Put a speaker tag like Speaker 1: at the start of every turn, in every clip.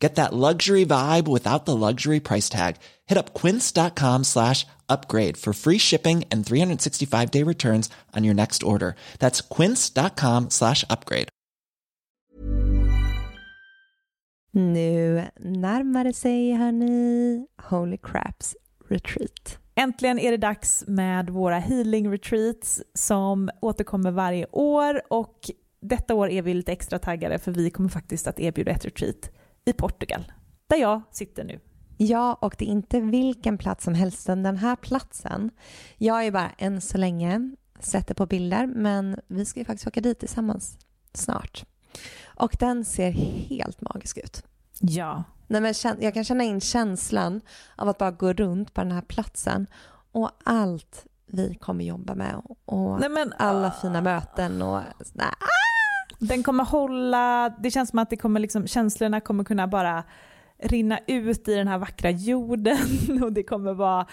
Speaker 1: Get that luxury vibe without the luxury price tag. Hit up quince.com slash upgrade for free shipping and 365 day returns on your next order. That's quince.com slash upgrade.
Speaker 2: Nu närmar det sig hörni Holy Craps Retreat.
Speaker 3: Äntligen är det dags med våra healing retreats som återkommer varje år och detta år är vi lite extra taggade för vi kommer faktiskt att erbjuda ett retreat i Portugal, där jag sitter nu.
Speaker 2: Ja, och det är inte vilken plats som helst, den här platsen. Jag är bara än så länge sett det på bilder, men vi ska ju faktiskt åka dit tillsammans snart. Och den ser helt magisk ut.
Speaker 3: Ja.
Speaker 2: Nej, men jag kan känna in känslan av att bara gå runt på den här platsen och allt vi kommer jobba med och Nej, men, alla uh... fina möten och nej,
Speaker 3: den kommer hålla, det känns som att det kommer liksom, känslorna kommer kunna bara rinna ut i den här vackra jorden och det kommer vara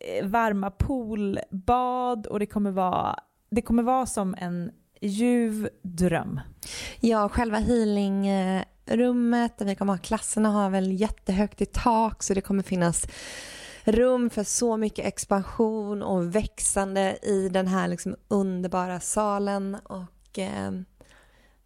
Speaker 3: eh, varma poolbad och det kommer vara, det kommer vara som en ljuv dröm.
Speaker 2: Ja, själva healingrummet där vi kommer ha klasserna har väl jättehögt i tak så det kommer finnas rum för så mycket expansion och växande i den här liksom underbara salen och eh,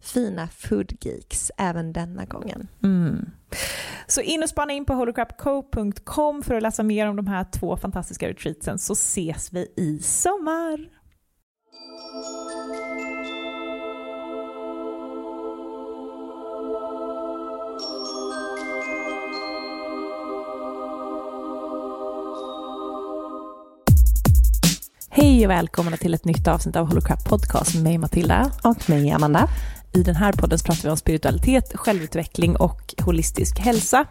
Speaker 2: fina foodgeeks även denna gången.
Speaker 3: Mm. Så in och spana in på holocrapco.com för att läsa mer om de här två fantastiska retreatsen så ses vi i sommar. Hej och välkomna till ett nytt avsnitt av Holocrap Podcast med mig Matilda.
Speaker 2: Och mig Amanda.
Speaker 3: I den här podden pratar vi om spiritualitet, självutveckling och holistisk hälsa.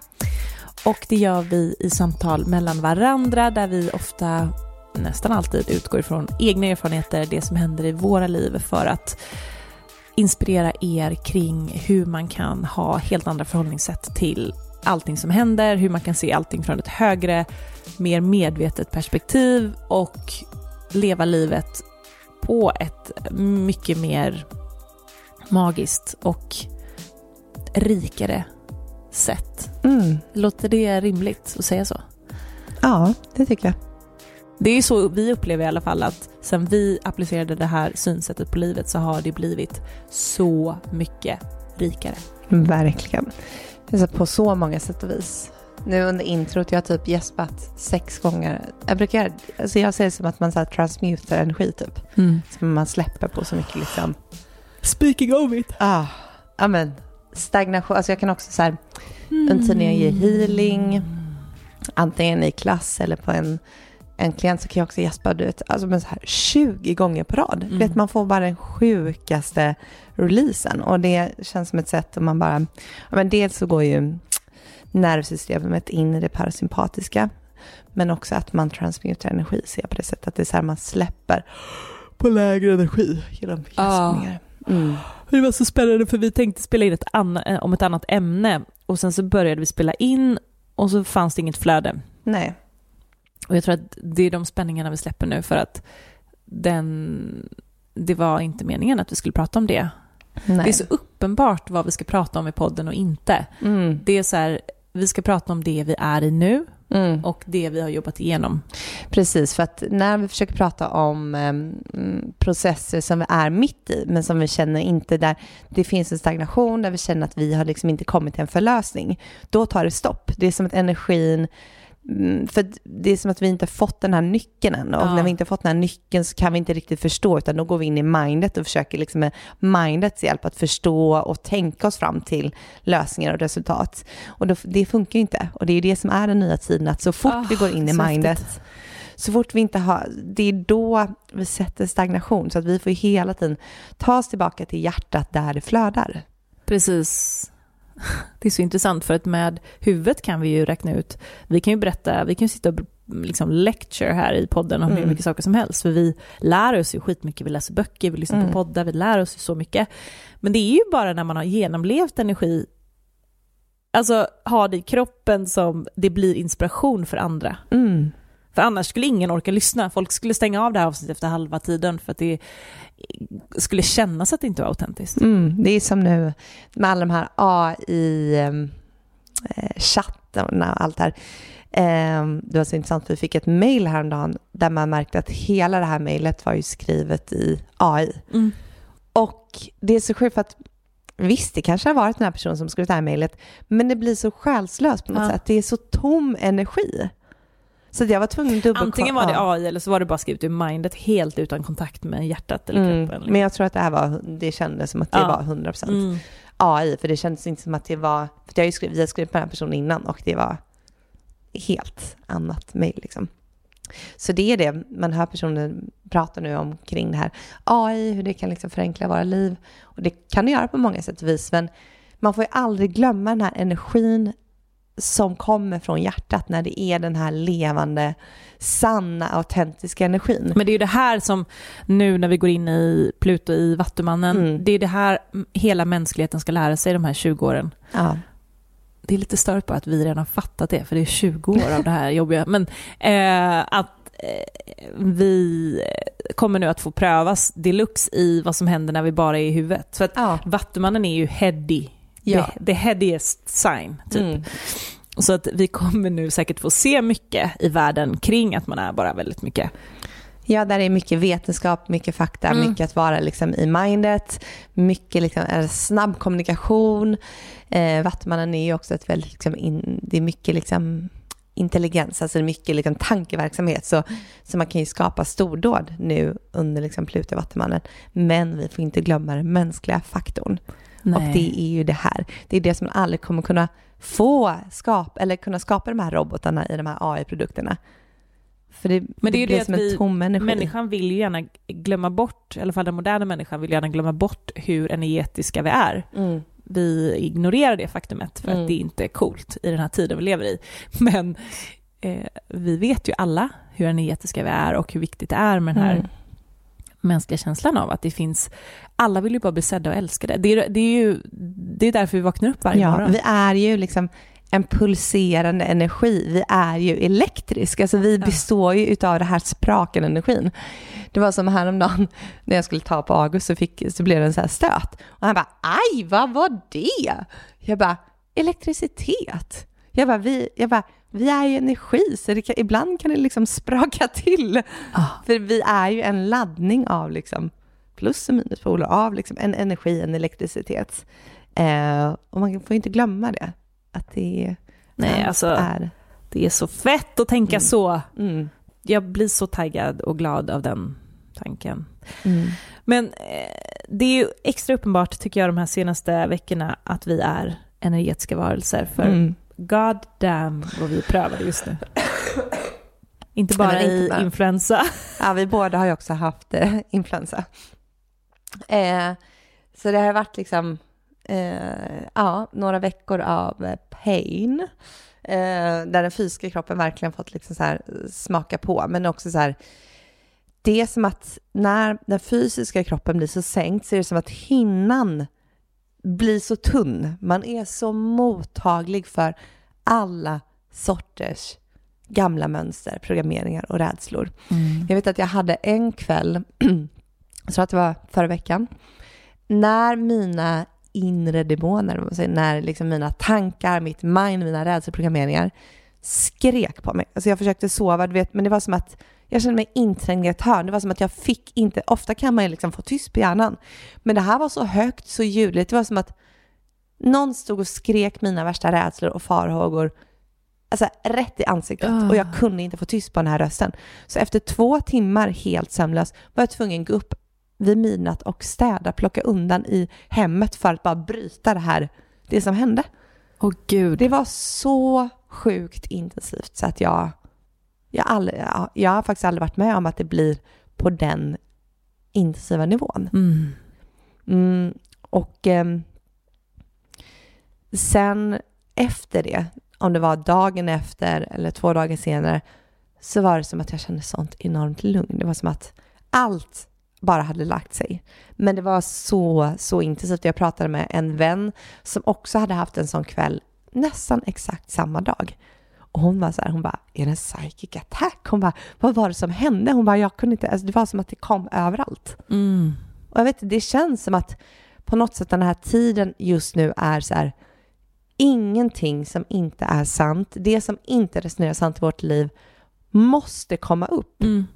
Speaker 3: Och det gör vi i samtal mellan varandra där vi ofta, nästan alltid, utgår ifrån egna erfarenheter, det som händer i våra liv för att inspirera er kring hur man kan ha helt andra förhållningssätt till allting som händer, hur man kan se allting från ett högre, mer medvetet perspektiv och leva livet på ett mycket mer magiskt och rikare sätt. Mm. Låter det rimligt att säga så?
Speaker 2: Ja, det tycker jag.
Speaker 3: Det är så vi upplever i alla fall att sen vi applicerade det här synsättet på livet så har det blivit så mycket rikare.
Speaker 2: Verkligen. På så många sätt och vis. Nu under introt, jag har typ gäspat sex gånger. Jag brukar, alltså jag ser det som att man så här transmutar energi typ. Mm. Som man släpper på så mycket liksom
Speaker 3: Speaking of it.
Speaker 2: Ah, ja men stagnation, alltså jag kan också så här, mm. tiden jag ger healing, antingen i klass eller på en, en klient så kan jag också gäspa, du vet, alltså men så här 20 gånger på rad. Mm. Vet, man får bara den sjukaste releasen och det känns som ett sätt att man bara, ja men dels så går ju nervsystemet in i det parasympatiska, men också att man transmutar energi, ser jag på det sättet att det är så här man släpper på lägre energi genom gäspningar.
Speaker 3: Mm. Det var så spännande för vi tänkte spela in ett eh, om ett annat ämne och sen så började vi spela in och så fanns det inget flöde.
Speaker 2: Nej.
Speaker 3: Och jag tror att det är de spänningarna vi släpper nu för att den, det var inte meningen att vi skulle prata om det. Nej. Det är så upp uppenbart vad vi ska prata om i podden och inte.
Speaker 2: Mm.
Speaker 3: Det är så här, vi ska prata om det vi är i nu
Speaker 2: Mm.
Speaker 3: och det vi har jobbat igenom.
Speaker 2: Precis, för att när vi försöker prata om um, processer som vi är mitt i, men som vi känner inte där det finns en stagnation, där vi känner att vi har liksom inte kommit till en förlösning, då tar det stopp. Det är som att energin för det är som att vi inte har fått den här nyckeln än. Och
Speaker 3: Ja.
Speaker 2: när vi inte har fått den här nyckeln så kan vi inte riktigt förstå, utan då går vi in i mindet och försöker liksom med mindets hjälp att förstå och tänka oss fram till lösningar och resultat. Och då, det funkar ju inte. Och det är ju det som är den nya tiden, att så fort
Speaker 3: Ah,
Speaker 2: vi går in i mindet,
Speaker 3: häftigt.
Speaker 2: så fort vi inte har, det är då vi sätter stagnation. Så att vi får hela tiden ta oss tillbaka till hjärtat där det flödar.
Speaker 3: Precis. Det är så intressant för att med huvudet kan vi ju räkna ut, vi kan ju berätta, vi kan ju sitta och liksom lecture här i podden om hur
Speaker 2: Mm.
Speaker 3: mycket saker som helst, för vi lär oss ju skitmycket, vi läser böcker, vi lyssnar
Speaker 2: Mm.
Speaker 3: på poddar, vi lär oss ju så mycket. Men det är ju bara när man har genomlevt energi, alltså ha det i kroppen som det blir inspiration för andra.
Speaker 2: Mm.
Speaker 3: För annars skulle ingen orka lyssna. Folk skulle stänga av det här avsnittet efter halva tiden för att det skulle kännas att det inte var autentiskt.
Speaker 2: Mm. Det är som nu med alla de här AI-chattarna och allt det här. Eh, det var så intressant, vi fick ett mail häromdagen där man märkte att hela det här mejlet var ju skrivet i AI.
Speaker 3: Mm.
Speaker 2: Och det är så sjukt för att visst, det kanske har varit den här personen som skrivit det här mejlet, men det blir så själslöst på något
Speaker 3: Ja.
Speaker 2: sätt. Det är så tom energi. Så jag var tvungen att dubbelkolla.
Speaker 3: Antingen var det. AI eller så var det bara skrivet ur mindet helt utan kontakt med hjärtat eller
Speaker 2: Mm.
Speaker 3: kroppen.
Speaker 2: Men jag tror att det här var, det kändes som att det
Speaker 3: Ja.
Speaker 2: var 100%
Speaker 3: Mm.
Speaker 2: AI, för det kändes inte som att det var, för jag har ju skrivit, vi har skrivit på den här personen innan och det var helt annat mejl liksom. Så det är det, man hör personer prata nu om kring det här AI, hur det kan liksom förenkla våra liv. Och det kan det göra på många sätt och vis, men man får ju aldrig glömma den här energin som kommer från hjärtat när det är den här levande, sanna, autentiska energin.
Speaker 3: Men det är ju det här som nu när vi går in i Pluto i Vattumannen,
Speaker 2: Mm.
Speaker 3: det är det här hela mänskligheten ska lära sig de här 20 åren.
Speaker 2: Ja.
Speaker 3: Det är lite stört på att vi redan fattat det, för det är 20 år av det här jobbiga. Men eh, att eh, vi kommer nu att få prövas deluxe i vad som händer när vi bara är i huvudet. För att
Speaker 2: Ja.
Speaker 3: Vattumannen är ju heady.
Speaker 2: Ja.
Speaker 3: The, the headiest sign, typ.
Speaker 2: Mm.
Speaker 3: Så att vi kommer nu säkert få se mycket i världen kring att man är bara väldigt mycket.
Speaker 2: Ja, där är mycket vetenskap, mycket fakta,
Speaker 3: Mm.
Speaker 2: mycket att vara liksom i mindet, mycket liksom, eh, snabb kommunikation. Eh, Vattumannen är ju också ett väldigt, liksom, in, det är mycket liksom, intelligens, alltså mycket liksom, tankeverksamhet. Så, så man kan ju skapa stordåd nu under liksom, Pluto och Vattumannen. Men vi får inte glömma den mänskliga faktorn. Och det är ju det här. Det är det som man aldrig kommer kunna få skapa, eller kunna skapa de här robotarna i de här AI-produkterna. För det,
Speaker 3: Men det är
Speaker 2: blir
Speaker 3: det
Speaker 2: som
Speaker 3: att
Speaker 2: en
Speaker 3: vi-
Speaker 2: tom energi.
Speaker 3: Människan vill ju gärna glömma bort, i alla fall den moderna människan vill gärna glömma bort hur energetiska vi är.
Speaker 2: Mm.
Speaker 3: Vi ignorerar det faktumet för
Speaker 2: Mm.
Speaker 3: att det inte är coolt i den här tiden vi lever i. Men eh, vi vet ju alla hur energetiska vi är och hur viktigt det är med den här
Speaker 2: Mm.
Speaker 3: Mänskliga känslan av att det finns, alla vill ju bara bli sedda och älskade. Det är, det är ju det är därför vi vaknar upp varje
Speaker 2: Ja,
Speaker 3: morgon.
Speaker 2: vi är ju liksom en pulserande energi. Vi är ju elektriska, alltså vi består ju utav det här sprakande energin. Det var som häromdagen när jag skulle ta på August så, fick, så blev det en så här stöt. Och han bara, aj, vad var det? Jag bara, elektricitet. Jag bara, vi, jag bara, vi är ju energi, så kan, ibland kan det liksom spraka till.
Speaker 3: Ah.
Speaker 2: För vi är ju en laddning av liksom plus och minuspoler, av liksom en energi, en elektricitet. Eh, och man får inte glömma det. Att det
Speaker 3: Nej,
Speaker 2: allt
Speaker 3: alltså-
Speaker 2: är...
Speaker 3: Det är så fett att tänka
Speaker 2: Mm.
Speaker 3: så.
Speaker 2: Mm,
Speaker 3: Jag blir så taggad och glad av den tanken.
Speaker 2: mm,
Speaker 3: Men eh, det är ju extra uppenbart, tycker jag, de här senaste veckorna att vi är energetiska varelser. För
Speaker 2: mm.
Speaker 3: God damn vad vi prövade just nu. inte bara
Speaker 2: Eller inte
Speaker 3: i influensa.
Speaker 2: Ja, vi båda har ju också haft eh, influensa. Eh, så det har varit liksom, eh, ja, några veckor av eh, pain. Eh, där den fysiska kroppen verkligen fått liksom så här smaka på. Men också så här, det är som att när den fysiska kroppen blir så sänkt så är det som att hinnan blir så tunn. Man är så mottaglig för alla sorters gamla mönster, programmeringar och rädslor. Jag vet att jag hade en kväll, jag tror att det var förra veckan, när mina inre demoner, när liksom mina tankar, mitt mind, mina rädsloprogrammeringar skrek på mig. Alltså jag försökte sova, vet, men det var som att jag kände mig inträngd i ett hörn. Det var som att jag fick inte, ofta kan man ju liksom få tyst på hjärnan, men det här var så högt, så ljudligt. Det var som att någon stod och skrek mina värsta rädslor och farhågor alltså, rätt i ansiktet
Speaker 3: Ah.
Speaker 2: och jag kunde inte få tyst på den här rösten. Så efter två timmar helt sömnlös var jag tvungen att gå upp vid midnatt och städa, plocka undan i hemmet för att bara bryta det här, det som hände.
Speaker 3: Åh gud.
Speaker 2: Det var så sjukt intensivt så att jag, jag, aldrig, jag, har faktiskt aldrig varit med om att det blir på den intensiva nivån.
Speaker 3: Mm.
Speaker 2: Mm, och ehm, sen efter det, om det var dagen efter eller två dagar senare, så var det som att jag kände sånt enormt lugn. Det var som att allt bara hade lagt sig. Men det var så, så intensivt. Jag pratade med en vän som också hade haft en sån kväll nästan exakt samma dag. Och hon var så här, hon bara, är det en psychic attack? Hon bara, vad var det som hände? Hon bara, jag kunde inte, alltså det var som att det kom överallt.
Speaker 3: Mm.
Speaker 2: Och jag vet det känns som att på något sätt den här tiden just nu är så här, ingenting som inte är sant, det som inte resonerar sant i vårt liv måste komma upp.
Speaker 3: Mm.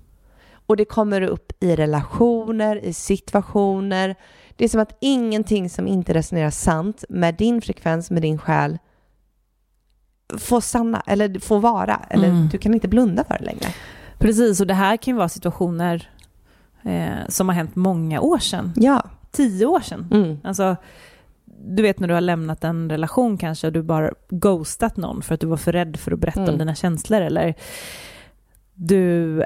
Speaker 2: Och det kommer upp i relationer, i situationer. Det är som att ingenting som inte resonerar sant med din frekvens, med din själ får stanna eller får vara. Eller
Speaker 3: Mm.
Speaker 2: du kan inte blunda för det längre.
Speaker 3: Precis, och det här kan ju vara situationer eh, som har hänt många år sedan.
Speaker 2: Ja.
Speaker 3: Tio år sedan.
Speaker 2: Mm.
Speaker 3: Alltså, du vet när du har lämnat en relation kanske och du bara ghostat någon för att du var för rädd för att berätta
Speaker 2: Mm.
Speaker 3: om dina känslor eller du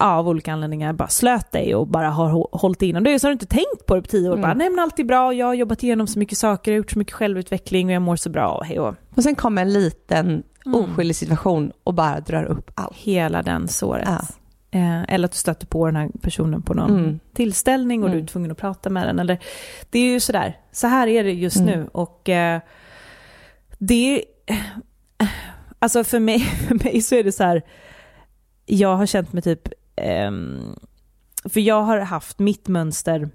Speaker 3: av olika anledningar bara slöt dig och bara har hå- hållit innan. Det är så har du inte tänkt på det på tio år.
Speaker 2: Mm.
Speaker 3: Bara, nej men allt är bra, jag har jobbat igenom så mycket saker, jag har gjort så mycket självutveckling och jag mår så bra. och Hej och
Speaker 2: Och sen kommer en liten
Speaker 3: Mm.
Speaker 2: oskyldig situation och bara drar upp allt.
Speaker 3: hela den såret.
Speaker 2: Ja.
Speaker 3: Eh, eller att du stöter på den här personen på någon
Speaker 2: Mm.
Speaker 3: tillställning och du
Speaker 2: Mm.
Speaker 3: är tvungen att prata med den. Eller, det är ju sådär, så här är det just
Speaker 2: Mm.
Speaker 3: nu. Och eh, det alltså för mig, för mig så är det så här, jag har känt mig typ, för jag har haft mitt mönster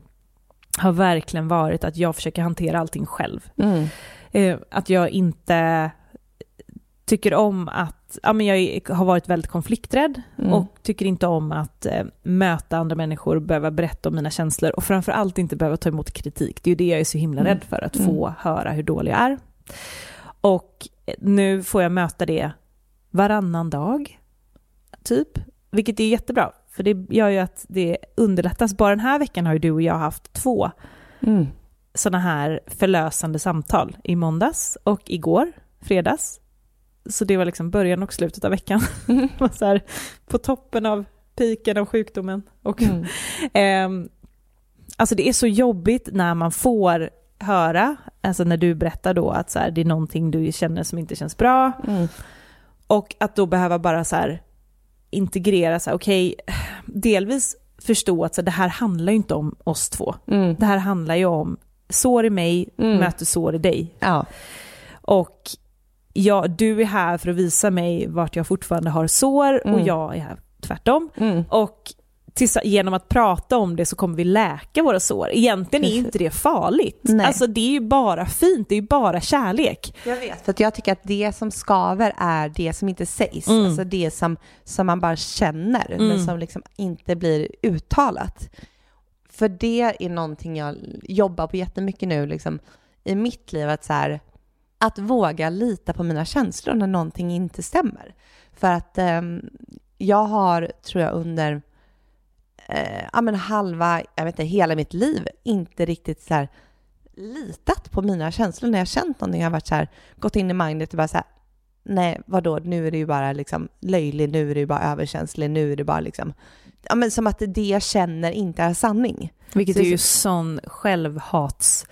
Speaker 3: har verkligen varit att jag försöker hantera allting själv.
Speaker 2: Mm.
Speaker 3: Eh, att jag inte tycker om att, ja men jag har varit väldigt konflikträdd
Speaker 2: Mm.
Speaker 3: och tycker inte om att eh, möta andra människor, behöva berätta om mina känslor och framförallt inte behöva ta emot kritik. Det är ju det jag är så himla
Speaker 2: Mm.
Speaker 3: rädd för, att få höra hur dålig jag är. Och nu får jag möta det varannan dag, typ. Vilket är jättebra, för det gör ju att det underlättas. Bara den här veckan har ju du och jag haft två
Speaker 2: Mm.
Speaker 3: sådana här förlösande samtal i måndags och igår, fredags. Så det var liksom början och slutet av veckan.
Speaker 2: Mm.
Speaker 3: Så här, på toppen av piken av sjukdomen. Och,
Speaker 2: Mm.
Speaker 3: ehm, alltså det är så jobbigt när man får höra, alltså när du berättar då att så här, det är någonting du känner som inte känns bra.
Speaker 2: Mm.
Speaker 3: Och att då behöva bara så här integrera, så här, okej, delvis förstå att så det här handlar ju inte om oss två.
Speaker 2: Mm.
Speaker 3: Det här handlar ju om sår i mig
Speaker 2: Mm.
Speaker 3: möter sår i dig.
Speaker 2: Ja.
Speaker 3: Och ja, du är här för att visa mig vart jag fortfarande har sår och
Speaker 2: Mm.
Speaker 3: jag är här tvärtom.
Speaker 2: Mm.
Speaker 3: Och tills, genom att prata om det så kommer vi läka våra sår. Egentligen är inte det farligt.
Speaker 2: Nej.
Speaker 3: Alltså det är ju bara fint, det är ju bara kärlek.
Speaker 2: Jag vet. För att jag tycker att det som skaver är det som inte sägs.
Speaker 3: Mm.
Speaker 2: Alltså det som, som man bara känner,
Speaker 3: Mm.
Speaker 2: men som liksom inte blir uttalat. För det är någonting jag jobbar på jättemycket nu liksom, i mitt liv. Att, så här, att våga lita på mina känslor när någonting inte stämmer. För att ehm, jag har, tror jag, under eh, ja, men halva, jag vet inte, hela mitt liv inte riktigt så här litat på mina känslor när jag känt någonting. Jag har varit så här, gått in i mindet och bara så här, nej vadå, nu är det ju bara liksom löjlig, nu är det ju bara överkänslig, nu är det bara liksom, ja men som att det jag känner inte är sanning.
Speaker 3: Vilket
Speaker 2: Så-
Speaker 3: är ju sån självhats...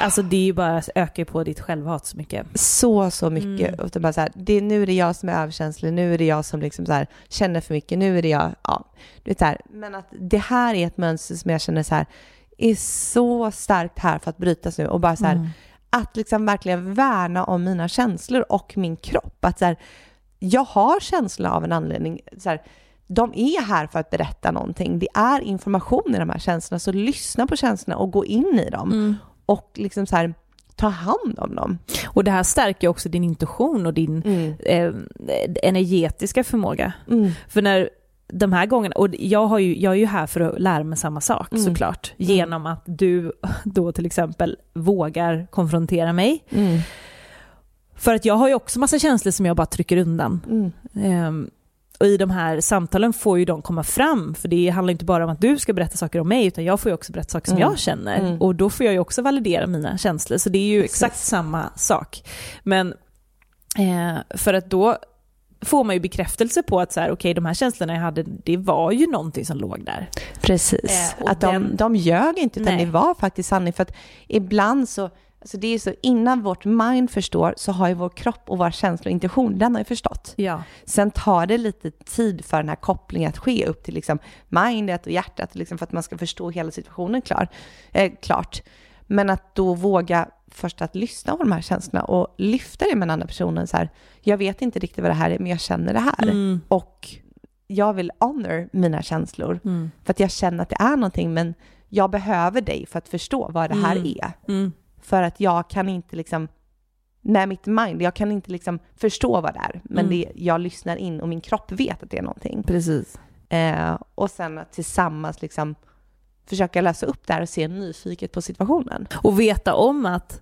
Speaker 3: Alltså det är ju bara, ökar på ditt självhat så mycket.
Speaker 2: Så, så mycket.
Speaker 3: Mm.
Speaker 2: Och det bara så här, det, nu är det jag som är överkänslig, nu är det jag som liksom så här, känner för mycket, nu är det jag, ja. Du vet så här, men att det här är ett mönster som jag känner så här, är så starkt här för att brytas nu och bara så här,
Speaker 3: Mm.
Speaker 2: att liksom verkligen värna om mina känslor och min kropp. Att så här, jag har känslor av en anledning. Så här, de är här för att berätta någonting. Det är information i de här känslorna, så lyssna på känslorna och gå in i dem.
Speaker 3: Mm.
Speaker 2: Och liksom så här, ta hand om dem.
Speaker 3: Och det här stärker också din intuition och din
Speaker 2: Mm.
Speaker 3: eh, energetiska förmåga.
Speaker 2: Mm.
Speaker 3: För när de här gångerna, och jag, har ju, jag är ju här för att lära mig samma sak
Speaker 2: Mm.
Speaker 3: såklart, genom att du då till exempel vågar konfrontera mig.
Speaker 2: Mm.
Speaker 3: För att jag har ju också massa känslor som jag bara trycker undan.
Speaker 2: Mm.
Speaker 3: Och i de här samtalen får ju de komma fram, för det handlar inte bara om att du ska berätta saker om mig, utan jag får ju också berätta saker som
Speaker 2: Mm.
Speaker 3: jag känner.
Speaker 2: Mm.
Speaker 3: Och då får jag ju också validera mina känslor, så det är ju
Speaker 2: Precis.
Speaker 3: exakt samma sak. Men eh, för att då får man ju bekräftelse på att så här, okej, de här känslorna jag hade, det var ju någonting som låg där.
Speaker 2: Precis.
Speaker 3: Eh,
Speaker 2: att de,
Speaker 3: den-
Speaker 2: de ljög inte, utan
Speaker 3: Nej.
Speaker 2: det var faktiskt sanning. För att ibland så, alltså det är så, innan vårt mind förstår så har ju vår kropp och våra känslor och intuition, den har ju förstått.
Speaker 3: Ja.
Speaker 2: Sen tar det lite tid för den här kopplingen att ske upp till liksom mindet och hjärtat, liksom för att man ska förstå hela situationen klar, eh, klart. Men att då våga först att lyssna på de här känslorna och lyfta det med den andra personen så här, jag vet inte riktigt vad det här är, men jag känner det här.
Speaker 3: Mm.
Speaker 2: Och jag vill honor mina känslor.
Speaker 3: Mm.
Speaker 2: För att jag känner att det är någonting, men jag behöver dig för att förstå vad det här
Speaker 3: Mm.
Speaker 2: är.
Speaker 3: Mm.
Speaker 2: För att jag kan inte liksom, med mitt mind, jag kan inte liksom förstå vad det är. Men
Speaker 3: Mm.
Speaker 2: det, jag lyssnar in och min kropp vet att det är någonting.
Speaker 3: Precis.
Speaker 2: Eh, och sen att tillsammans liksom försöka lösa upp det här och se nyfiket på situationen.
Speaker 3: Och veta om att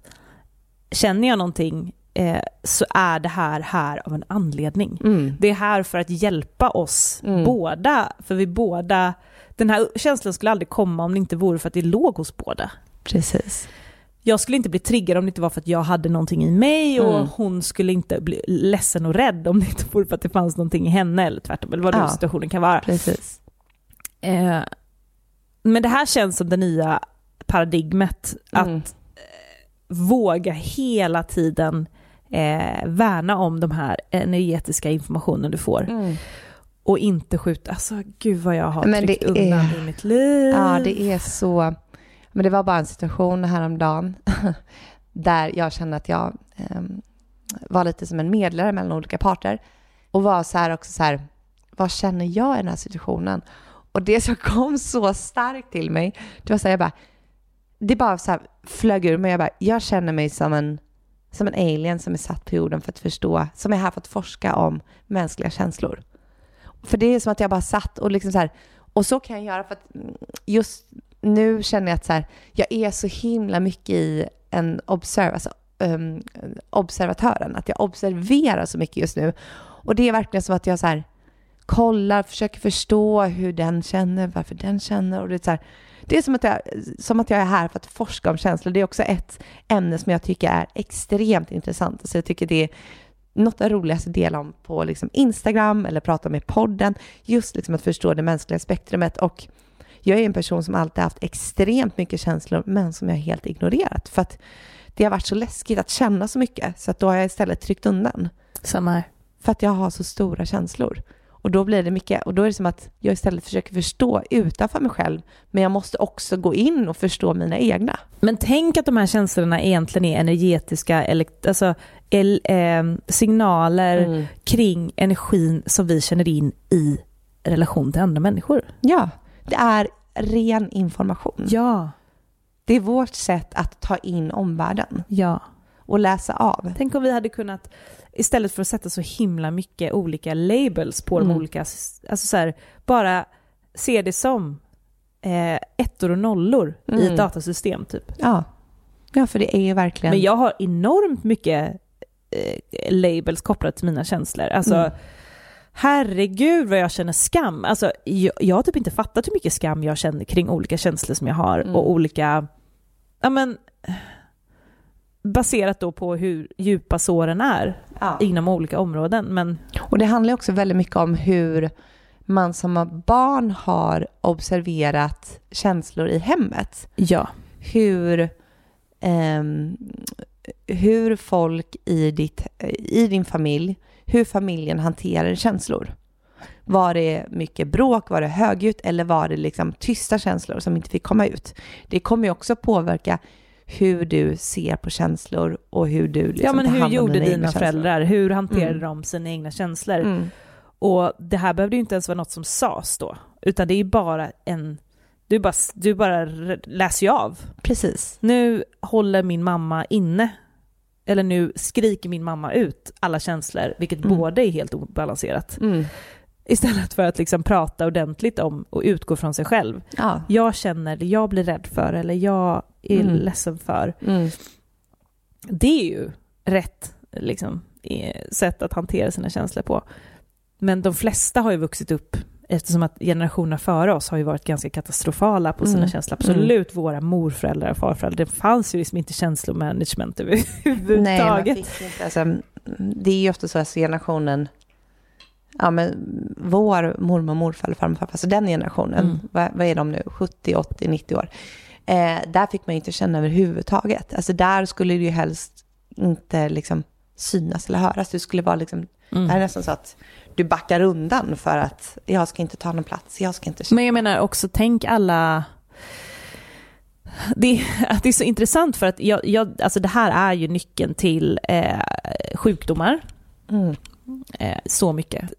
Speaker 3: känner jag någonting eh, så är det här här av en anledning. Det är här för att hjälpa oss
Speaker 2: Mm.
Speaker 3: båda, för vi båda, den här känslan skulle aldrig komma om det inte vore för att det låg hos båda.
Speaker 2: Precis.
Speaker 3: Jag skulle inte bli triggad om det inte var för att jag hade någonting i mig och
Speaker 2: Mm.
Speaker 3: hon skulle inte bli ledsen och rädd om det inte vore för att det fanns någonting i henne eller tvärtom, eller vad
Speaker 2: Ja.
Speaker 3: situationen kan vara.
Speaker 2: Precis.
Speaker 3: Eh, men det här känns som det nya paradigmet, att
Speaker 2: Mm.
Speaker 3: våga hela tiden eh, värna om de här energetiska informationen du får.
Speaker 2: Mm.
Speaker 3: Och inte skjuta, alltså gud vad jag har
Speaker 2: Men
Speaker 3: tryckt undan
Speaker 2: är-
Speaker 3: i mitt liv.
Speaker 2: Ja, det är så. Men det var bara en situation häromdagen där jag kände att jag eh, var lite som en medlare mellan olika parter och var så här också så här, vad känner jag i den här situationen? Och det som kom så starkt till mig, det var så här, jag bara, det bara så här flög ur mig, jag bara, jag känner mig som en, som en alien som är satt på jorden för att förstå, som är här för att forska om mänskliga känslor. För det är som att jag bara satt och liksom så här, och så kan jag göra för att mm, just nu känner jag att så här, jag är så himla mycket i en observ, alltså, um, observatören, att jag observerar så mycket just nu. Och det är verkligen som att jag så här, kollar, försöker förstå hur den känner, varför den känner. Och det, är så här, det är som att, jag, som att jag är här för att forska om känslor. Det är också ett ämne som jag tycker är extremt intressant. Alltså jag tycker det är något av det roligaste att dela om på liksom Instagram eller prata om i podden. Just liksom att förstå det mänskliga spektrumet. Och jag är en person som alltid haft extremt mycket känslor, men som jag helt ignorerat. För att det har varit så läskigt att känna så mycket, så att då har jag istället tryckt undan.
Speaker 3: Samma här.
Speaker 2: För att jag har så stora känslor. Och då blir det mycket, och då är det som att jag istället försöker förstå utanför mig själv, men jag måste också gå in och förstå mina egna.
Speaker 3: Men tänk att de här känslorna egentligen är energetiska alltså, el- eh, signaler
Speaker 2: Mm.
Speaker 3: kring energin som vi känner in i relation till andra människor.
Speaker 2: Ja, det är ren information.
Speaker 3: Ja.
Speaker 2: Det är vårt sätt att ta in omvärlden
Speaker 3: Ja.
Speaker 2: och läsa av.
Speaker 3: Tänk om vi hade kunnat, istället för att sätta så himla mycket olika labels på
Speaker 2: Mm.
Speaker 3: de olika, alltså så här, bara se det som eh, ettor och nollor i
Speaker 2: Mm.
Speaker 3: ett datasystem typ.
Speaker 2: Ja. ja, för det är ju verkligen...
Speaker 3: Men jag har enormt mycket eh, labels kopplat till mina känslor. Alltså,
Speaker 2: Mm.
Speaker 3: Herregud vad jag känner skam. Alltså, jag, jag har typ inte fattat hur mycket skam jag känner kring olika känslor som jag har
Speaker 2: Mm.
Speaker 3: och olika, ja men, baserat då på hur djupa såren är
Speaker 2: ja.
Speaker 3: inom olika områden. Men
Speaker 2: Och det handlar också väldigt mycket om hur man som barn har observerat känslor i hemmet.
Speaker 3: ja,
Speaker 2: Hur, ehm, hur folk i, ditt, i din familj, hur familjen hanterar känslor. Var det mycket bråk, var det högljutt eller var det liksom tysta känslor som inte fick komma ut? Det kommer ju också påverka hur du ser på känslor och hur du liksom
Speaker 3: ja men hur gjorde
Speaker 2: dina
Speaker 3: dina föräldrar? Hur hanterade
Speaker 2: Mm.
Speaker 3: de sina egna känslor?
Speaker 2: Mm.
Speaker 3: Och det här behövde ju inte ens vara något som sades då, utan det är ju bara en, Du bara, du bara läser ju av.
Speaker 2: Precis.
Speaker 3: Nu håller min mamma inne, eller nu skriker min mamma ut alla känslor, vilket
Speaker 2: Mm.
Speaker 3: både är helt obalanserat.
Speaker 2: Mm.
Speaker 3: Istället för att liksom prata ordentligt om och utgå från sig själv.
Speaker 2: Ja.
Speaker 3: Jag känner, jag blir rädd för, eller jag är
Speaker 2: Mm.
Speaker 3: ledsen för.
Speaker 2: Mm.
Speaker 3: Det är ju rätt liksom, sätt att hantera sina känslor på. Men de flesta har ju vuxit upp eftersom att generationerna före oss har ju varit ganska katastrofala på sina
Speaker 2: Mm.
Speaker 3: känslor. Absolut våra morföräldrar och farföräldrar. Det fanns ju liksom inte känslomanagement
Speaker 2: Nej, man
Speaker 3: överhuvudtaget.
Speaker 2: fick inte, alltså, det är ju ofta så att generationen, ja men vår mormor, morfar, farmor, farfar, alltså den generationen,
Speaker 3: Mm.
Speaker 2: vad, vad är de nu, 70, 80, 90 år. Eh, där fick man ju inte känna överhuvudtaget. Alltså där skulle det ju helst inte liksom synas eller höras. Det skulle vara liksom, det här är
Speaker 3: Mm.
Speaker 2: nästan så att du backar undan för att jag ska inte ta någon plats, jag ska inte
Speaker 3: Men jag menar också, tänk alla... Det, att det är så intressant för att jag, jag, alltså det här är ju nyckeln till eh, sjukdomar.
Speaker 2: Mm.
Speaker 3: Eh, så mycket.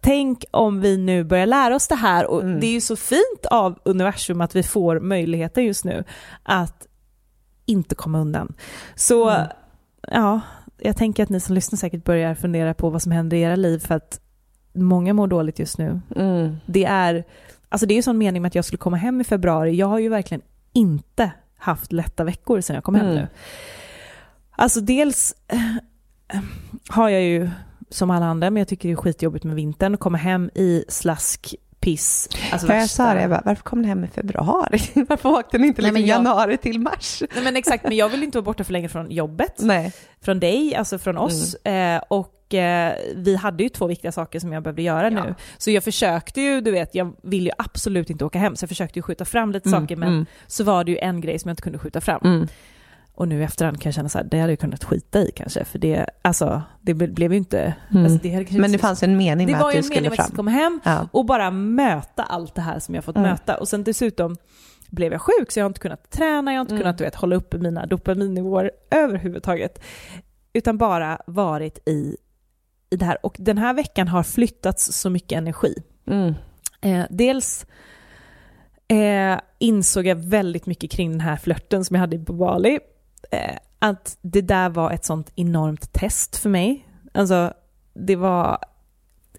Speaker 3: Tänk om vi nu börjar lära oss det här och
Speaker 2: Mm.
Speaker 3: det är ju så fint av universum att vi får möjligheter just nu att inte komma undan. Så
Speaker 2: Mm.
Speaker 3: ja, jag tänker att ni som lyssnar säkert börjar fundera på vad som händer i era liv för att många mår dåligt just nu.
Speaker 2: Mm.
Speaker 3: Det är, alltså det är ju sån mening med att jag skulle komma hem i februari. Jag har ju verkligen inte haft lätta veckor sedan jag kom hem
Speaker 2: Mm.
Speaker 3: nu. Alltså dels eh, har jag ju som alla andra, men jag tycker det är skitjobbigt med vintern, att komma hem i slask, piss. Alltså
Speaker 2: jag sa det, jag bara, varför kom ni hem i februari? Varför åkte ni inte
Speaker 3: Nej,
Speaker 2: liksom
Speaker 3: men jag-
Speaker 2: januari till mars?
Speaker 3: Nej men exakt, men jag vill inte vara borta för länge från jobbet,
Speaker 2: Nej.
Speaker 3: från dig, alltså från oss. Eh, och eh, vi hade ju två viktiga saker som jag behövde göra
Speaker 2: Ja.
Speaker 3: nu. Så jag försökte ju, du vet, jag vill ju absolut inte åka hem, så jag försökte ju skjuta fram lite saker, men
Speaker 2: Mm.
Speaker 3: så var det ju en grej som jag inte kunde skjuta fram. Och nu i efterhand kan jag känna så här, det hade jag kunnat skita i kanske, för det, alltså, det ble- blev ju inte...
Speaker 2: Mm.
Speaker 3: Alltså, det
Speaker 2: Men det fanns en mening
Speaker 3: det
Speaker 2: med
Speaker 3: var
Speaker 2: att
Speaker 3: ju
Speaker 2: du
Speaker 3: en mening
Speaker 2: skulle
Speaker 3: med att jag skulle
Speaker 2: fram.
Speaker 3: komma hem
Speaker 2: Ja.
Speaker 3: och bara möta allt det här som jag fått
Speaker 2: Mm.
Speaker 3: möta. Och sen dessutom blev jag sjuk så jag har inte kunnat träna, jag har inte
Speaker 2: Mm.
Speaker 3: kunnat du vet, hålla uppe mina dopaminnivåer överhuvudtaget. Utan bara varit i, i det här. Och den här veckan har flyttats så mycket energi.
Speaker 2: Mm.
Speaker 3: Eh, dels eh, insåg jag väldigt mycket kring den här flörten som jag hade på Bali. Eh, att det där var ett sånt enormt test för mig. Alltså, det var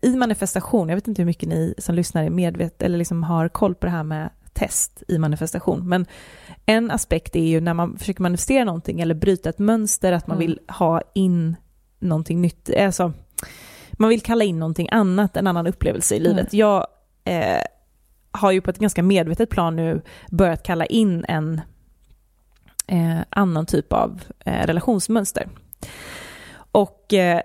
Speaker 3: i manifestation, jag vet inte hur mycket ni som lyssnar är medvet eller liksom har koll på det här med test i manifestation, men en aspekt är ju när man försöker manifestera någonting eller bryta ett mönster, att man
Speaker 2: Mm.
Speaker 3: vill ha in någonting nytt, alltså man vill kalla in någonting annat, en annan upplevelse i livet. Jag eh, har ju på ett ganska medvetet plan nu börjat kalla in en eh, annan typ av eh, relationsmönster. Och eh,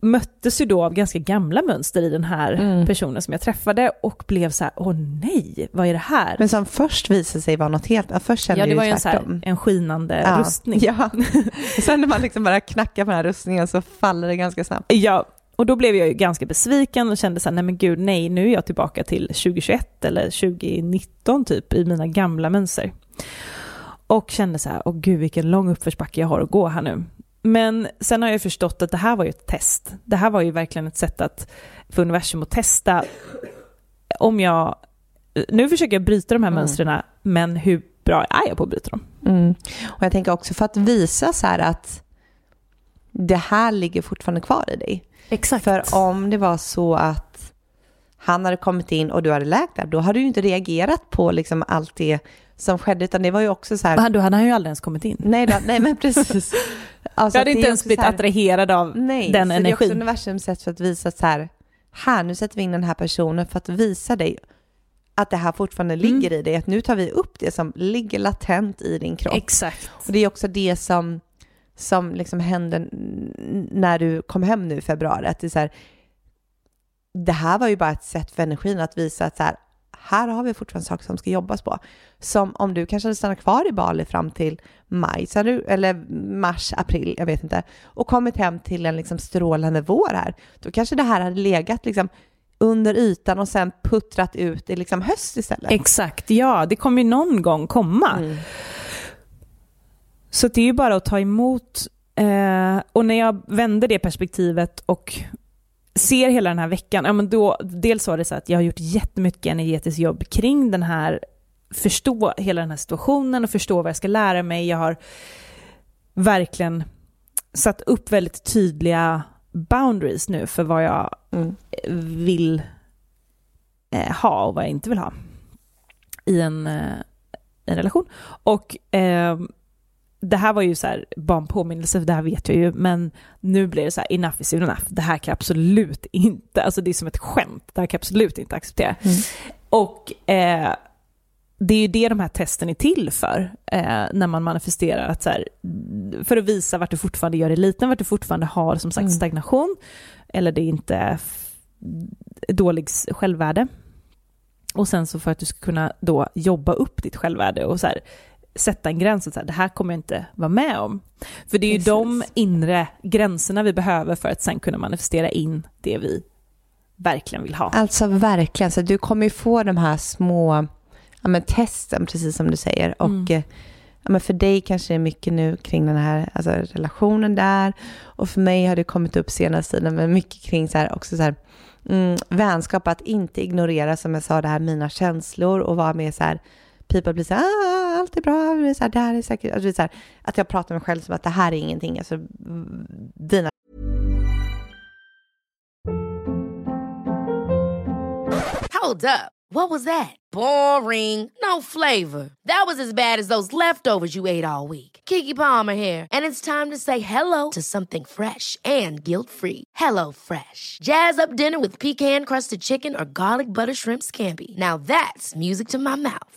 Speaker 3: möttes ju då av ganska gamla mönster i den här
Speaker 2: Mm.
Speaker 3: personen som jag träffade och blev så här, åh nej, vad är det här?
Speaker 2: Men som först visade sig vara något helt, först kände
Speaker 3: ja, det var ju en, så här, en skinande
Speaker 2: Ja.
Speaker 3: rustning.
Speaker 2: Ja, sen när man liksom bara knackar på den här rustningen så faller det ganska snabbt.
Speaker 3: Ja, och då blev jag ju ganska besviken och kände så här, nej men gud, nej, nu är jag tillbaka till 2021 eller 2019 typ i mina gamla mönster. Och kände så här, åh gud vilken lång uppförsbacke jag har att gå här nu. Men sen har jag förstått att det här var ju ett test. Det här var ju verkligen ett sätt att för universum att testa om jag, nu försöker jag bryta de här
Speaker 2: Mm.
Speaker 3: mönstren, men hur bra är jag på att bryta dem?
Speaker 2: Mm. Och jag tänker också för att visa så här att det här ligger fortfarande kvar i dig.
Speaker 3: Exakt.
Speaker 2: För om det var så att han hade kommit in och du hade läkt där, då hade du inte reagerat på liksom allt det som skedde, utan det var ju också så här,
Speaker 3: då hade han ju aldrig ens kommit in.
Speaker 2: nej, då, nej men precis. Alltså
Speaker 3: jag hade inte ens blivit
Speaker 2: här-
Speaker 3: attraherad av
Speaker 2: Nej,
Speaker 3: den
Speaker 2: så det är också
Speaker 3: energin.
Speaker 2: universums sätt för att visa att så här, här nu sätter vi in den här personen för att visa dig att det här fortfarande
Speaker 3: Mm.
Speaker 2: ligger i dig, att nu tar vi upp det som ligger latent i din kropp.
Speaker 3: Exakt.
Speaker 2: Och det är också det som, som liksom hände när du kom hem nu i februari, att det är så här, det här var ju bara ett sätt för energin att visa att så här, här har vi fortfarande saker som ska jobbas på. Som om du kanske hade stannat kvar i Bali fram till maj, du, eller mars, april, jag vet inte, och kommit hem till en liksom strålande vår här, då kanske det här hade legat liksom under ytan och sen puttrat ut i liksom höst istället.
Speaker 3: Exakt, ja, det kommer ju någon gång komma.
Speaker 2: Mm.
Speaker 3: Så det är ju bara att ta emot. Eh, och när jag vände det perspektivet och ser hela den här veckan, ja, men då, dels var det så att jag har gjort jättemycket energetiskt jobb kring den här förstå hela den här situationen och förstå vad jag ska lära mig. Jag har verkligen satt upp väldigt tydliga boundaries nu för vad jag mm. vill eh, ha och vad jag inte vill ha i en, eh, en relation. Och eh, det här var ju så här, bara en påminnelse, för det här vet jag ju, men nu blir det så här, enough is enough. Det här kan jag absolut inte, alltså det är som ett skämt, det här kan jag absolut inte acceptera. Mm. Och eh, det är ju det de här testen är till för, eh, när man manifesterar, att så här, för att visa vart du fortfarande gör dig liten, vart du fortfarande har som sagt mm. stagnation, eller det är inte dålig självvärde. Och sen så för att du ska kunna då jobba upp ditt självvärde och så här, sätta en gräns och säga det här kommer jag inte vara med om. För det är ju Precis. de inre gränserna vi behöver för att sen kunna manifestera in det vi verkligen vill ha.
Speaker 2: Alltså verkligen, så du kommer ju få de här små ja, men testen, precis som du säger. Och mm. Eh, ja, men för dig kanske det är mycket nu kring den här alltså, relationen där. Och för mig har det kommit upp senaste tiden, men mycket kring så här, också så här, mm, vänskap, att inte ignorera, som jag sa, det här mina känslor och vara mer så här, people blir så här, ah, allt är bra, det, är så här, det här är säkert, alltså, det är så här, att jag pratar med mig själv som att det här är ingenting, alltså dina
Speaker 4: Hold up. What was that? Boring. No flavor. That was as bad as those leftovers you ate all week. Kiki Palmer here, and it's time to say hello to something fresh and guilt-free. Hello Fresh. Jazz up dinner with pecan-crusted chicken or garlic butter shrimp scampi. Now that's music to my mouth.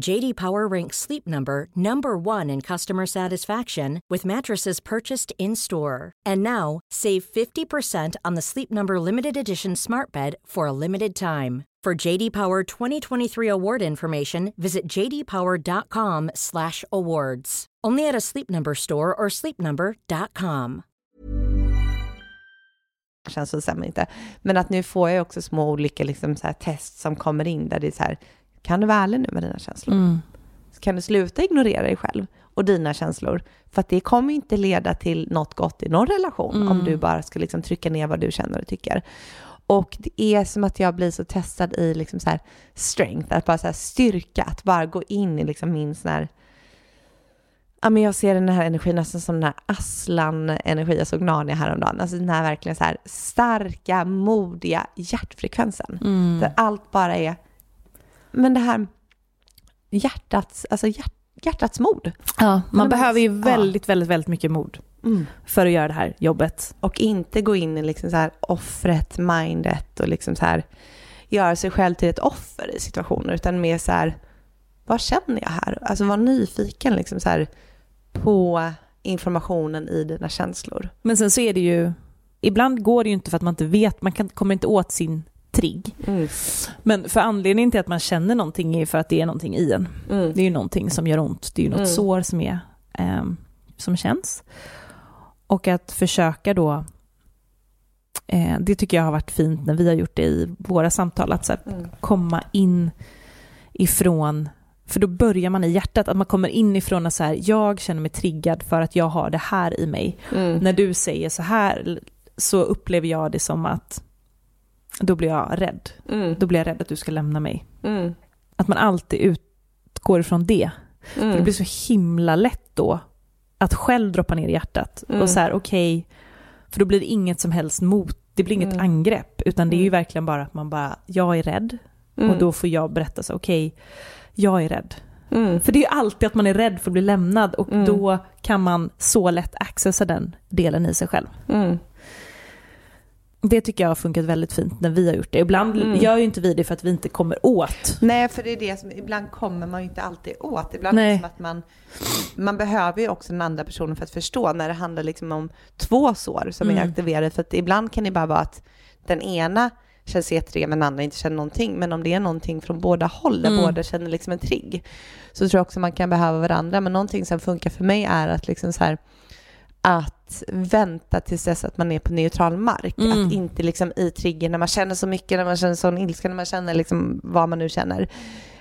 Speaker 5: JD Power ranks Sleep Number number 1 in customer satisfaction with mattresses purchased in-store. And now, save 50% on the Sleep Number limited edition Smart Bed for a limited time. For JD Power 2023 award information, visit jdpower.com/awards. Only at a Sleep Number store or sleepnumber.com.
Speaker 2: Känns det stämmer inte. Men att nu får jag också små olika liksom så här test som kommer in där det är så här, kan du vara ärlig nu med dina känslor? Mm. kan du sluta ignorera dig själv och dina känslor? För att det kommer inte leda till något gott i någon relation mm. om du bara ska liksom trycka ner vad du känner och tycker. Och det är som att jag blir så testad i liksom så här strength, att bara så här styrka, att bara gå in i liksom min sån här Ja, men jag ser den här energin nästan som den här Aslan-energi, jag såg Narnia häromdagen. Alltså den här verkligen så här starka, modiga hjärtfrekvensen. Mm. Där allt bara är, men det här hjärtats, alltså hjärt, hjärtats mod.
Speaker 3: Ja, man behöver ju väldigt, väldigt, väldigt mycket mod mm. för att göra det här jobbet.
Speaker 2: Och inte gå in i liksom så här offret, mindet och liksom så här göra sig själv till ett offer i situationer, utan mer så här, vad känner jag här? Alltså var nyfiken liksom så här på informationen i dina känslor.
Speaker 3: Men sen så är det ju, ibland går det ju inte för att man inte vet, man kan, kommer inte åt sin trigg. Mm. Men för anledningen till att man känner någonting är för att det är någonting i en. Mm. Det är ju någonting som gör ont, det är ju något mm. sår som, är, eh, som känns. Och att försöka då, eh, det tycker jag har varit fint när vi har gjort det i våra samtal, att så här, mm. komma in ifrån för då börjar man i hjärtat, att man kommer inifrån och så här, jag känner mig triggad för att jag har det här i mig. Mm. När du säger så här så upplever jag det som att då blir jag rädd. Mm. Då blir jag rädd att du ska lämna mig. Mm. Att man alltid utgår ifrån det. För det mm. blir så himla lätt då att själv droppa ner i hjärtat mm. och så här okej, okay, för då blir det inget som helst mot, det blir inget mm. angrepp, utan det är ju mm. verkligen bara att man bara, jag är rädd mm. och då får jag berätta så okej, okay, jag är rädd. Mm. För det är ju alltid att man är rädd för att bli lämnad och mm. då kan man så lätt accessa den delen i sig själv. Det tycker jag har funkat väldigt fint när vi har gjort det. Ibland mm. gör ju inte vi det för att vi inte kommer åt.
Speaker 2: Nej, för det är det som, ibland kommer man ju inte alltid åt. Ibland Nej. är det som att man, man behöver ju också den andra personen för att förstå när det handlar liksom om två sår som mm. är aktiverade. För att ibland kan det bara vara att den ena känner sig jättetrygga men den andra inte känner någonting. Men om det är någonting från båda håll, där
Speaker 3: Mm.
Speaker 2: båda känner liksom en trigg, så tror jag också man kan behöva varandra. Men någonting som funkar för mig är att liksom så här, att vänta tills dess att man är på neutral mark.
Speaker 3: Mm.
Speaker 2: Att inte liksom i trigger när man känner så mycket, när man känner sån ilska, när man känner liksom vad man nu känner.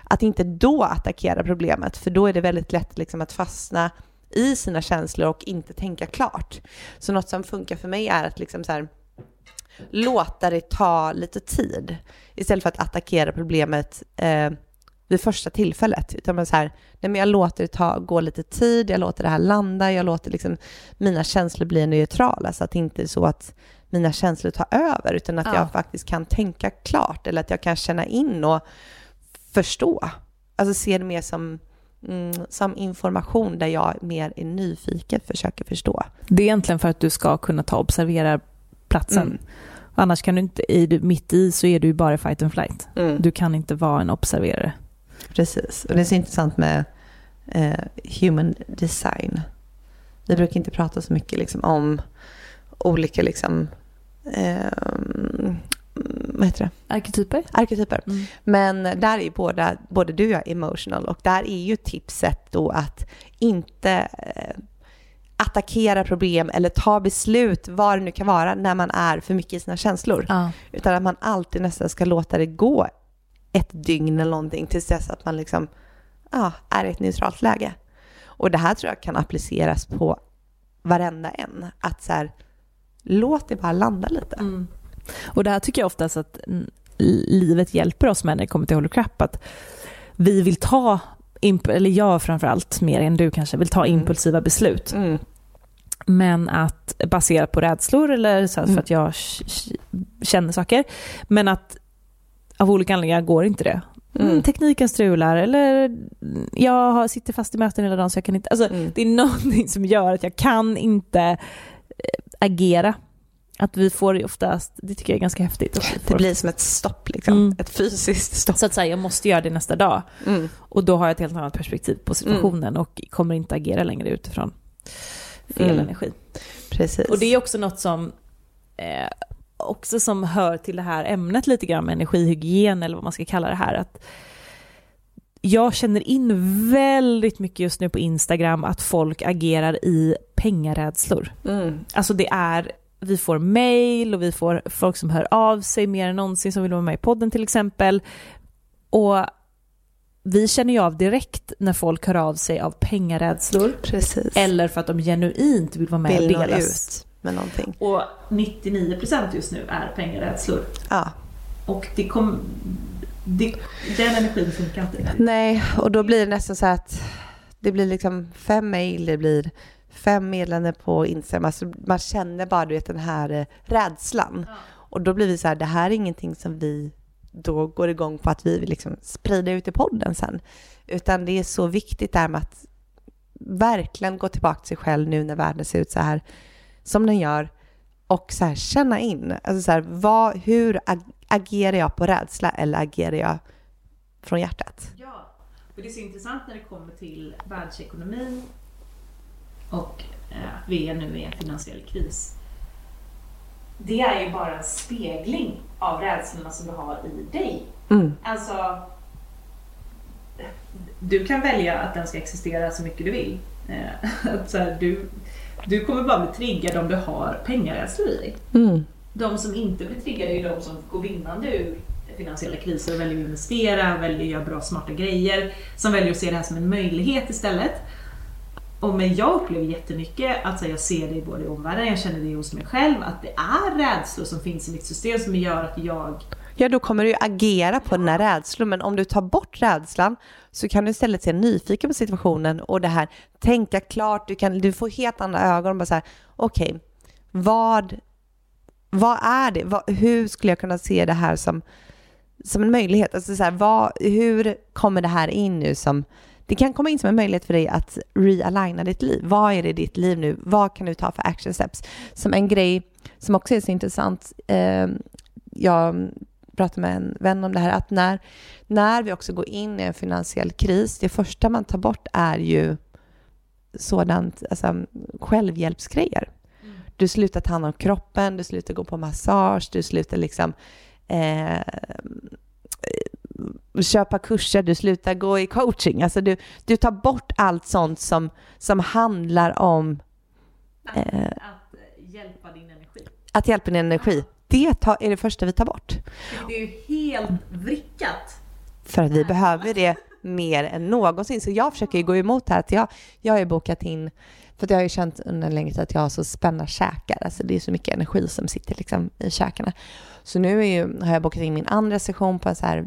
Speaker 2: Att inte då attackera problemet, för då är det väldigt lätt liksom att fastna i sina känslor och inte tänka klart. Så något som funkar för mig är att liksom så här, låta det ta lite tid istället för att attackera problemet eh, vid första tillfället. Utan man så här, nej men jag låter det ta, gå lite tid, jag låter det här landa, jag låter liksom mina känslor bli neutrala så att det inte är så att mina känslor tar över utan att
Speaker 3: Ja.
Speaker 2: jag faktiskt kan tänka klart eller att jag kan känna in och förstå. Alltså se det mer som, mm, som information där jag mer är nyfiken, försöker förstå.
Speaker 3: Det är egentligen för att du ska kunna ta och observera platsen.
Speaker 2: Mm.
Speaker 3: Annars kan du inte, i, mitt i så är du bara i fight and flight.
Speaker 2: Mm.
Speaker 3: Du kan inte vara en observerare.
Speaker 2: Precis, och det är så intressant med eh, human design. Vi brukar inte prata så mycket liksom, om olika liksom, eh, vad heter det?
Speaker 3: Arketyper?
Speaker 2: arketyper.
Speaker 3: Mm.
Speaker 2: Men där är båda, både du och jag emotional och där är ju tipset då att inte eh, attackera problem eller ta beslut, vad det nu kan vara, när man är för mycket i sina känslor.
Speaker 3: Ja.
Speaker 2: Utan att man alltid nästan ska låta det gå ett dygn eller någonting tills dess att man liksom ja, är i ett neutralt läge. Och det här tror jag kan appliceras på varenda en. Att så här, låt det bara landa lite.
Speaker 3: Mm. Och det här tycker jag oftast att livet hjälper oss med när det kommer till Holy Crap. Att vi vill ta, eller jag framförallt, mer än du kanske, vill ta
Speaker 2: Mm.
Speaker 3: impulsiva beslut.
Speaker 2: Mm.
Speaker 3: Men att baserat på rädslor eller så för
Speaker 2: Mm.
Speaker 3: att jag känner saker. Men att av olika anledningar går inte det. Mm.
Speaker 2: Mm.
Speaker 3: Tekniken strular eller mm, jag sitter fast i möten hela dagen så jag kan inte. Alltså,
Speaker 2: Mm.
Speaker 3: Det är någonting som gör att jag kan inte eh, agera. Att vi får oftast, det tycker jag är ganska häftigt. vi
Speaker 2: Det blir som ett stopp, liksom.
Speaker 3: Mm.
Speaker 2: ett fysiskt stopp.
Speaker 3: Så att säga, jag måste göra det nästa dag.
Speaker 2: Mm.
Speaker 3: Och då har jag ett helt annat perspektiv på situationen och kommer inte agera längre utifrån fel
Speaker 2: Mm.
Speaker 3: energi.
Speaker 2: Precis.
Speaker 3: Och det är också något som eh, också som hör till det här ämnet lite grann med energihygien eller vad man ska kalla det här. Att jag känner in väldigt mycket just nu på Instagram att folk agerar i pengarädslor.
Speaker 2: Mm.
Speaker 3: Alltså det är, vi får mail och vi får folk som hör av sig mer än någonsin som vill vara med i podden till exempel. Och vi känner ju av direkt när folk hör av sig av pengarädslor
Speaker 2: Precis.
Speaker 3: eller för att de genuint vill vara med
Speaker 2: Vill
Speaker 3: och delas.
Speaker 2: ut med någonting.
Speaker 3: Och 99% just nu är pengarädslor.
Speaker 2: Ja.
Speaker 3: Och det kom, det, den energin funkar inte.
Speaker 2: Nej, och då blir det nästan så att det blir liksom fem mejl, det blir fem meddelanden på Instagram. Alltså man känner bara du vet, den här eh, rädslan. Och då blir vi så här, det här är ingenting som vi då går igång på att vi vill liksom sprida ut i podden sen. Utan det är så viktigt där med att verkligen gå tillbaka till sig själv nu när världen ser ut så här som den gör och så här känna in. Alltså så här, vad, hur ag- agerar jag på rädsla eller agerar jag från hjärtat?
Speaker 3: Ja, för det är så intressant när det kommer till världsekonomin och eh, att vi är nu i en finansiell kris. Det är ju bara en spegling av rädslorna som du har i dig.
Speaker 2: Mm.
Speaker 3: Alltså, du kan välja att den ska existera så mycket du vill. Eh, att så här, du, du kommer bara bli triggad om du har pengarädslor i dig.
Speaker 2: Mm.
Speaker 3: De som inte blir triggade är de som går vinnande ur finansiella kriser och väljer att investera, väljer att göra bra smarta grejer, som väljer att se det här som en möjlighet istället. Och men jag upplever jättemycket att så här, jag ser det både i omvärlden, jag känner det hos mig själv, att det är rädslor som finns i mitt system som gör att jag
Speaker 2: Ja, då kommer du ju agera på den här rädslan, men om du tar bort rädslan så kan du istället se nyfiken på situationen och det här tänka klart, du, kan, du får helt andra ögon bara så här, okej, vad, vad är det? Vad, hur skulle jag kunna se det här som, som en möjlighet? Alltså så här, vad, hur kommer det här in nu som, det kan komma in som en möjlighet för dig att realigna ditt liv. Vad är det i ditt liv nu? Vad kan du ta för action steps? Som en grej som också är så intressant, eh, jag pratade med en vän om det här, att när, när vi också går in i en finansiell kris, det första man tar bort är ju sådant, alltså självhjälpsgrejer. Du slutar ta hand om kroppen, du slutar gå på massage, du slutar liksom eh, köpa kurser, du slutar gå i coaching. Alltså du, du tar bort allt sånt som, som handlar om eh,
Speaker 3: Att hjälpa din energi.
Speaker 2: att hjälpa din energi. Det är det första vi tar bort.
Speaker 3: Det är ju helt vrickat.
Speaker 2: För att vi behöver det mer än någonsin. Så jag försöker ju gå emot det här. Att jag, jag har ju bokat in, för att jag har ju känt under en längre tid att jag har så spänna käkar. Alltså det är så mycket energi som sitter liksom i käkarna. Så nu ju, har jag bokat in min andra session på en så här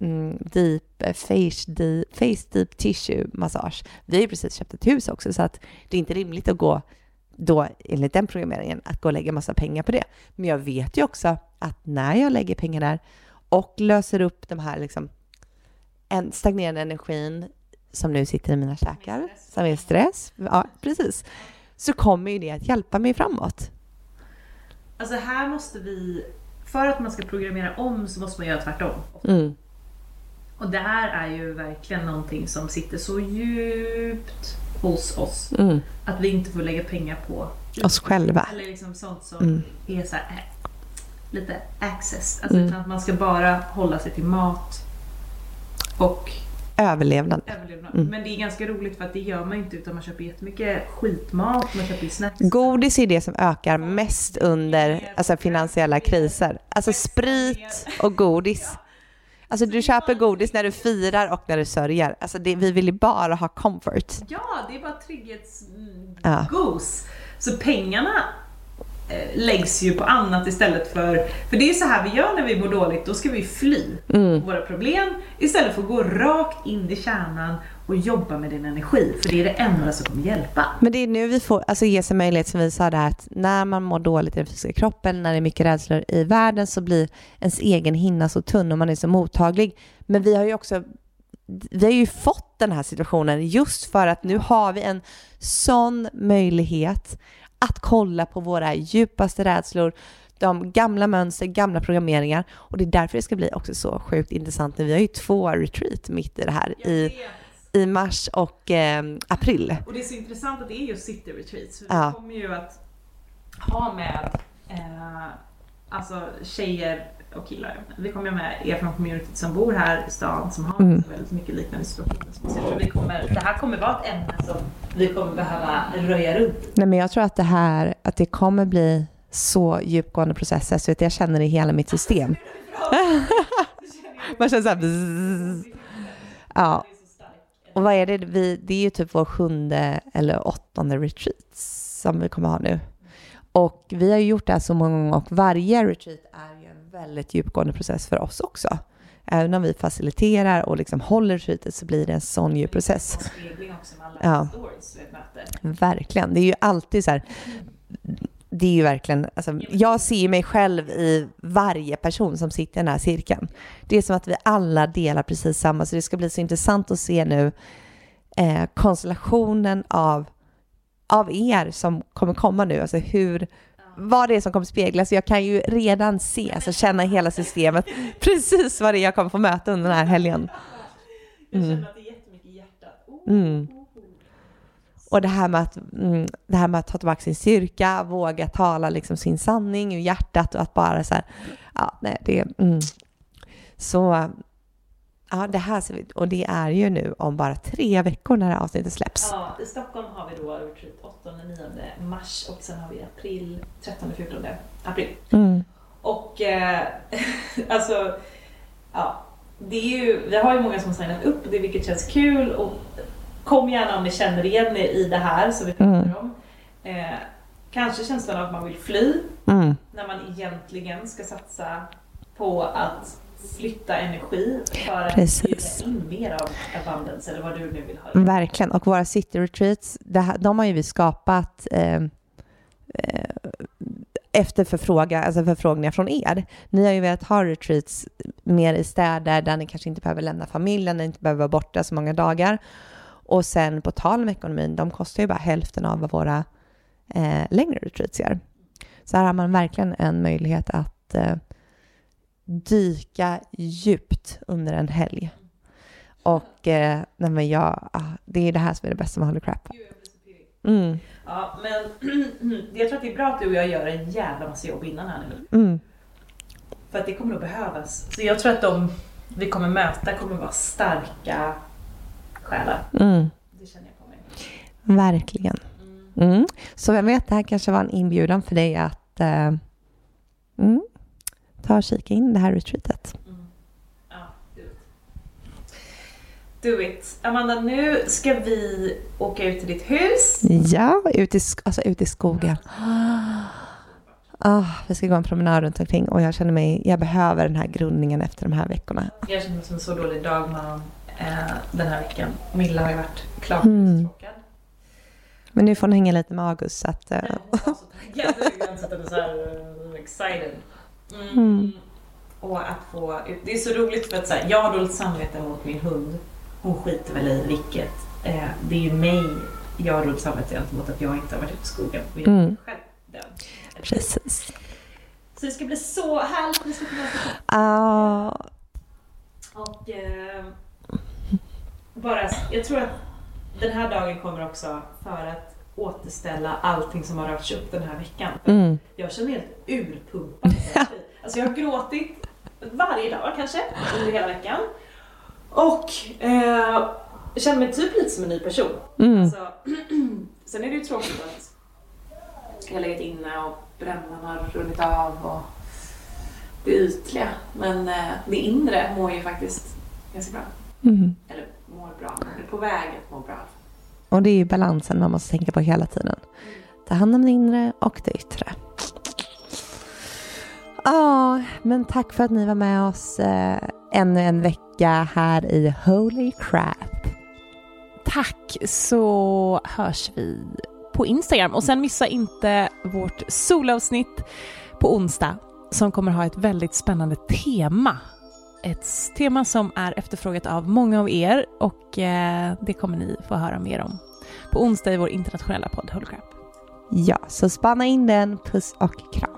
Speaker 2: mm, deep, eh, face, deep, face deep tissue massage. Vi har ju precis köpt ett hus också så att det är inte rimligt att gå då enligt den programmeringen att gå och lägga massa pengar på det. Men jag vet ju också att när jag lägger pengar där och löser upp de här liksom en stagnerande energin som nu sitter i mina käkar, som är stress, ja precis, så kommer ju det att hjälpa mig framåt.
Speaker 3: Alltså här måste vi, för att man ska programmera om så måste man göra tvärtom.
Speaker 2: Mm.
Speaker 3: Och det här är ju verkligen någonting som sitter så djupt hos oss.
Speaker 2: Mm.
Speaker 3: Att vi inte får lägga pengar på
Speaker 2: Oss själva.
Speaker 3: Eller liksom sånt som
Speaker 2: Mm.
Speaker 3: är så här, lite access. Alltså
Speaker 2: Mm.
Speaker 3: utan att man ska bara hålla sig till mat och
Speaker 2: Överlevnad.
Speaker 3: överlevnad.
Speaker 2: Mm.
Speaker 3: Men det är ganska roligt för att det gör man inte utan man köper jättemycket skitmat, man köper snacks.
Speaker 2: Godis är det som ökar mest under alltså, finansiella kriser. Alltså sprit och godis. Alltså du köper godis när du firar och när du sörjer. Alltså det, vi vill ju bara ha comfort.
Speaker 3: Ja, det är bara trygghetsgos.
Speaker 2: Ja.
Speaker 3: Så pengarna läggs ju på annat istället för... För det är så här vi gör när vi mår dåligt, då ska vi fly
Speaker 2: Mm.
Speaker 3: våra problem istället för att gå rakt in i kärnan och jobba med din energi. För det är det enda som kommer hjälpa.
Speaker 2: Men det är nu vi får alltså, ge sig möjlighet, som vi sa där, att när man mår dåligt i den fysiska kroppen, när det är mycket rädslor i världen, så blir ens egen hinna så tunn och man är så mottaglig. Men vi har ju också vi har ju fått den här situationen just för att nu har vi en sån möjlighet att kolla på våra djupaste rädslor, de gamla mönster, gamla programmeringar och det är därför det ska bli också så sjukt intressant nu. Vi har ju två retreat mitt i det här i, i mars och eh, april.
Speaker 3: Och det är så intressant att det är just city retreats.
Speaker 2: Ja.
Speaker 3: Vi kommer ju att ha med eh, alltså tjejer och killar. Vi kommer med er från communityt som bor här i stan som har
Speaker 2: Mm.
Speaker 3: väldigt mycket liknande situationer. som oss. Jag tror vi kommer, det här kommer vara ett ämne som vi kommer behöva röja runt.
Speaker 2: Nej, men jag tror att det här, att det kommer bli så djupgående processer så att jag känner det i hela mitt system. Man känner så här, bzzz. Ja. Och vad är det? Vi, det är ju typ vår sjunde eller åttonde retreat som vi kommer ha nu. Och vi har ju gjort det här så många gånger och varje retreat är väldigt djupgående process för oss också. Även om vi faciliterar och liksom håller retreatet så blir det en sån djup process. Ja. Verkligen. Det är ju alltid så här. Det är ju verkligen, alltså, jag ser mig själv i varje person som sitter i den här cirkeln. Det är som att vi alla delar precis samma, så det ska bli så intressant att se nu eh, konstellationen av, av er som kommer komma nu, alltså hur, vad det är som kommer speglas. Jag kan ju redan se, alltså känna hela systemet, precis vad det är jag kommer få möta under den här helgen.
Speaker 3: Jag
Speaker 2: Mm.
Speaker 3: känner att det är jättemycket i hjärtat. Oh,
Speaker 2: Mm.
Speaker 3: oh, oh.
Speaker 2: Och det här med att, mm, det här med att ta tillbaka sin styrka, våga tala liksom sin sanning ur hjärtat och att bara så här, ja, nej, det, mm. Så, ja, det här ser vi, och det är ju nu om bara tre veckor när det här avsnittet släpps.
Speaker 3: Ja, i Stockholm har vi då retreat 8-9 mars och sen har vi april 13-14 april.
Speaker 2: Mm.
Speaker 3: Och eh, alltså, ja, det är ju, vi har ju många som har signat upp det vilket känns kul och kom gärna om ni känner igen er i det här som vi pratar
Speaker 2: Mm.
Speaker 3: om. Eh, kanske känslan av att man vill fly
Speaker 2: Mm.
Speaker 3: när man egentligen ska satsa på att flytta energi för att
Speaker 2: Precis.
Speaker 3: in mer av abundance eller vad du nu vill ha.
Speaker 2: Verkligen. Och våra city retreats, här, de har ju vi skapat eh, eh, efter förfråga, alltså förfrågningar från er. Ni har ju velat ha retreats mer i städer där ni kanske inte behöver lämna familjen, där ni inte behöver vara borta så många dagar. Och sen på tal om ekonomin, de kostar ju bara hälften av vad våra eh, längre retreats gör. Så här har man verkligen en möjlighet att eh, dyka djupt under en helg. Och eh, nej men jag, ah, det är det här som är det bästa med Holy Crap. Mm,
Speaker 3: Ja, men jag tror att det är bra att du och jag gör en jävla massa jobb innan här nu.
Speaker 2: mm.
Speaker 3: För att det kommer att behövas. Så jag tror att de vi kommer möta kommer vara starka själar.
Speaker 2: Mm.
Speaker 3: Det känner jag på mig.
Speaker 2: Verkligen. Mm. Så vem vet, det här kanske var en inbjudan för dig att eh, mm, ta och kika in det här retreatet.
Speaker 3: Ja, do it. Do it. Amanda, nu ska vi åka ut till ditt hus.
Speaker 2: Ja, ut i, alltså ut i skogen. Ah, vi ska gå en promenad runt omkring och jag känner mig, jag behöver den här grundningen efter de här veckorna.
Speaker 3: Jag känner mig som en så dålig dagmamma eh, den här veckan. Milla har ju varit klart
Speaker 2: Mm. Men nu får hon hänga lite med August så att... eh,
Speaker 3: Jag var så taggad. Jag och så eh, excited. Mm. Och att få. Det är så roligt för att så här, jag har dåligt samvete mot min hund. Hon skiter väl i vilket. Eh, det är ju mig jag har dåligt samvete gentemot att jag inte har varit ute i skogen. Och jag
Speaker 2: Mm.
Speaker 3: själv död.
Speaker 2: precis.
Speaker 3: Så det ska bli så härligt. Vi ska kunna
Speaker 2: Ah,
Speaker 3: Och eh, bara, jag tror att den här dagen kommer också för att återställa allting som har rörts upp den här veckan.
Speaker 2: Mm.
Speaker 3: Jag känner mig helt urpumpad. alltså jag har gråtit varje dag kanske under hela veckan. Och eh, jag känner mig typ lite som en ny person.
Speaker 2: Mm.
Speaker 3: Alltså, sen är det ju tråkigt att jag har legat inne och brännan har runnit av och det ytliga. Men eh, det inre mår ju faktiskt ganska bra.
Speaker 2: Mm.
Speaker 3: Eller mår bra, men är på väg att må bra.
Speaker 2: Och det är ju balansen man måste tänka på hela tiden. Ta hand om det inre och det yttre. Ja, men tack för att ni var med oss eh, ännu en vecka här i Holy Crap.
Speaker 3: Tack så hörs vi på Instagram och sen missa inte vårt solavsnitt på onsdag som kommer ha ett väldigt spännande tema. Ett tema som är efterfrågat av många av er och eh, det kommer ni få höra mer om på onsdag i vår internationella podd Holy
Speaker 2: Ja, så spana in den. Puss och kram.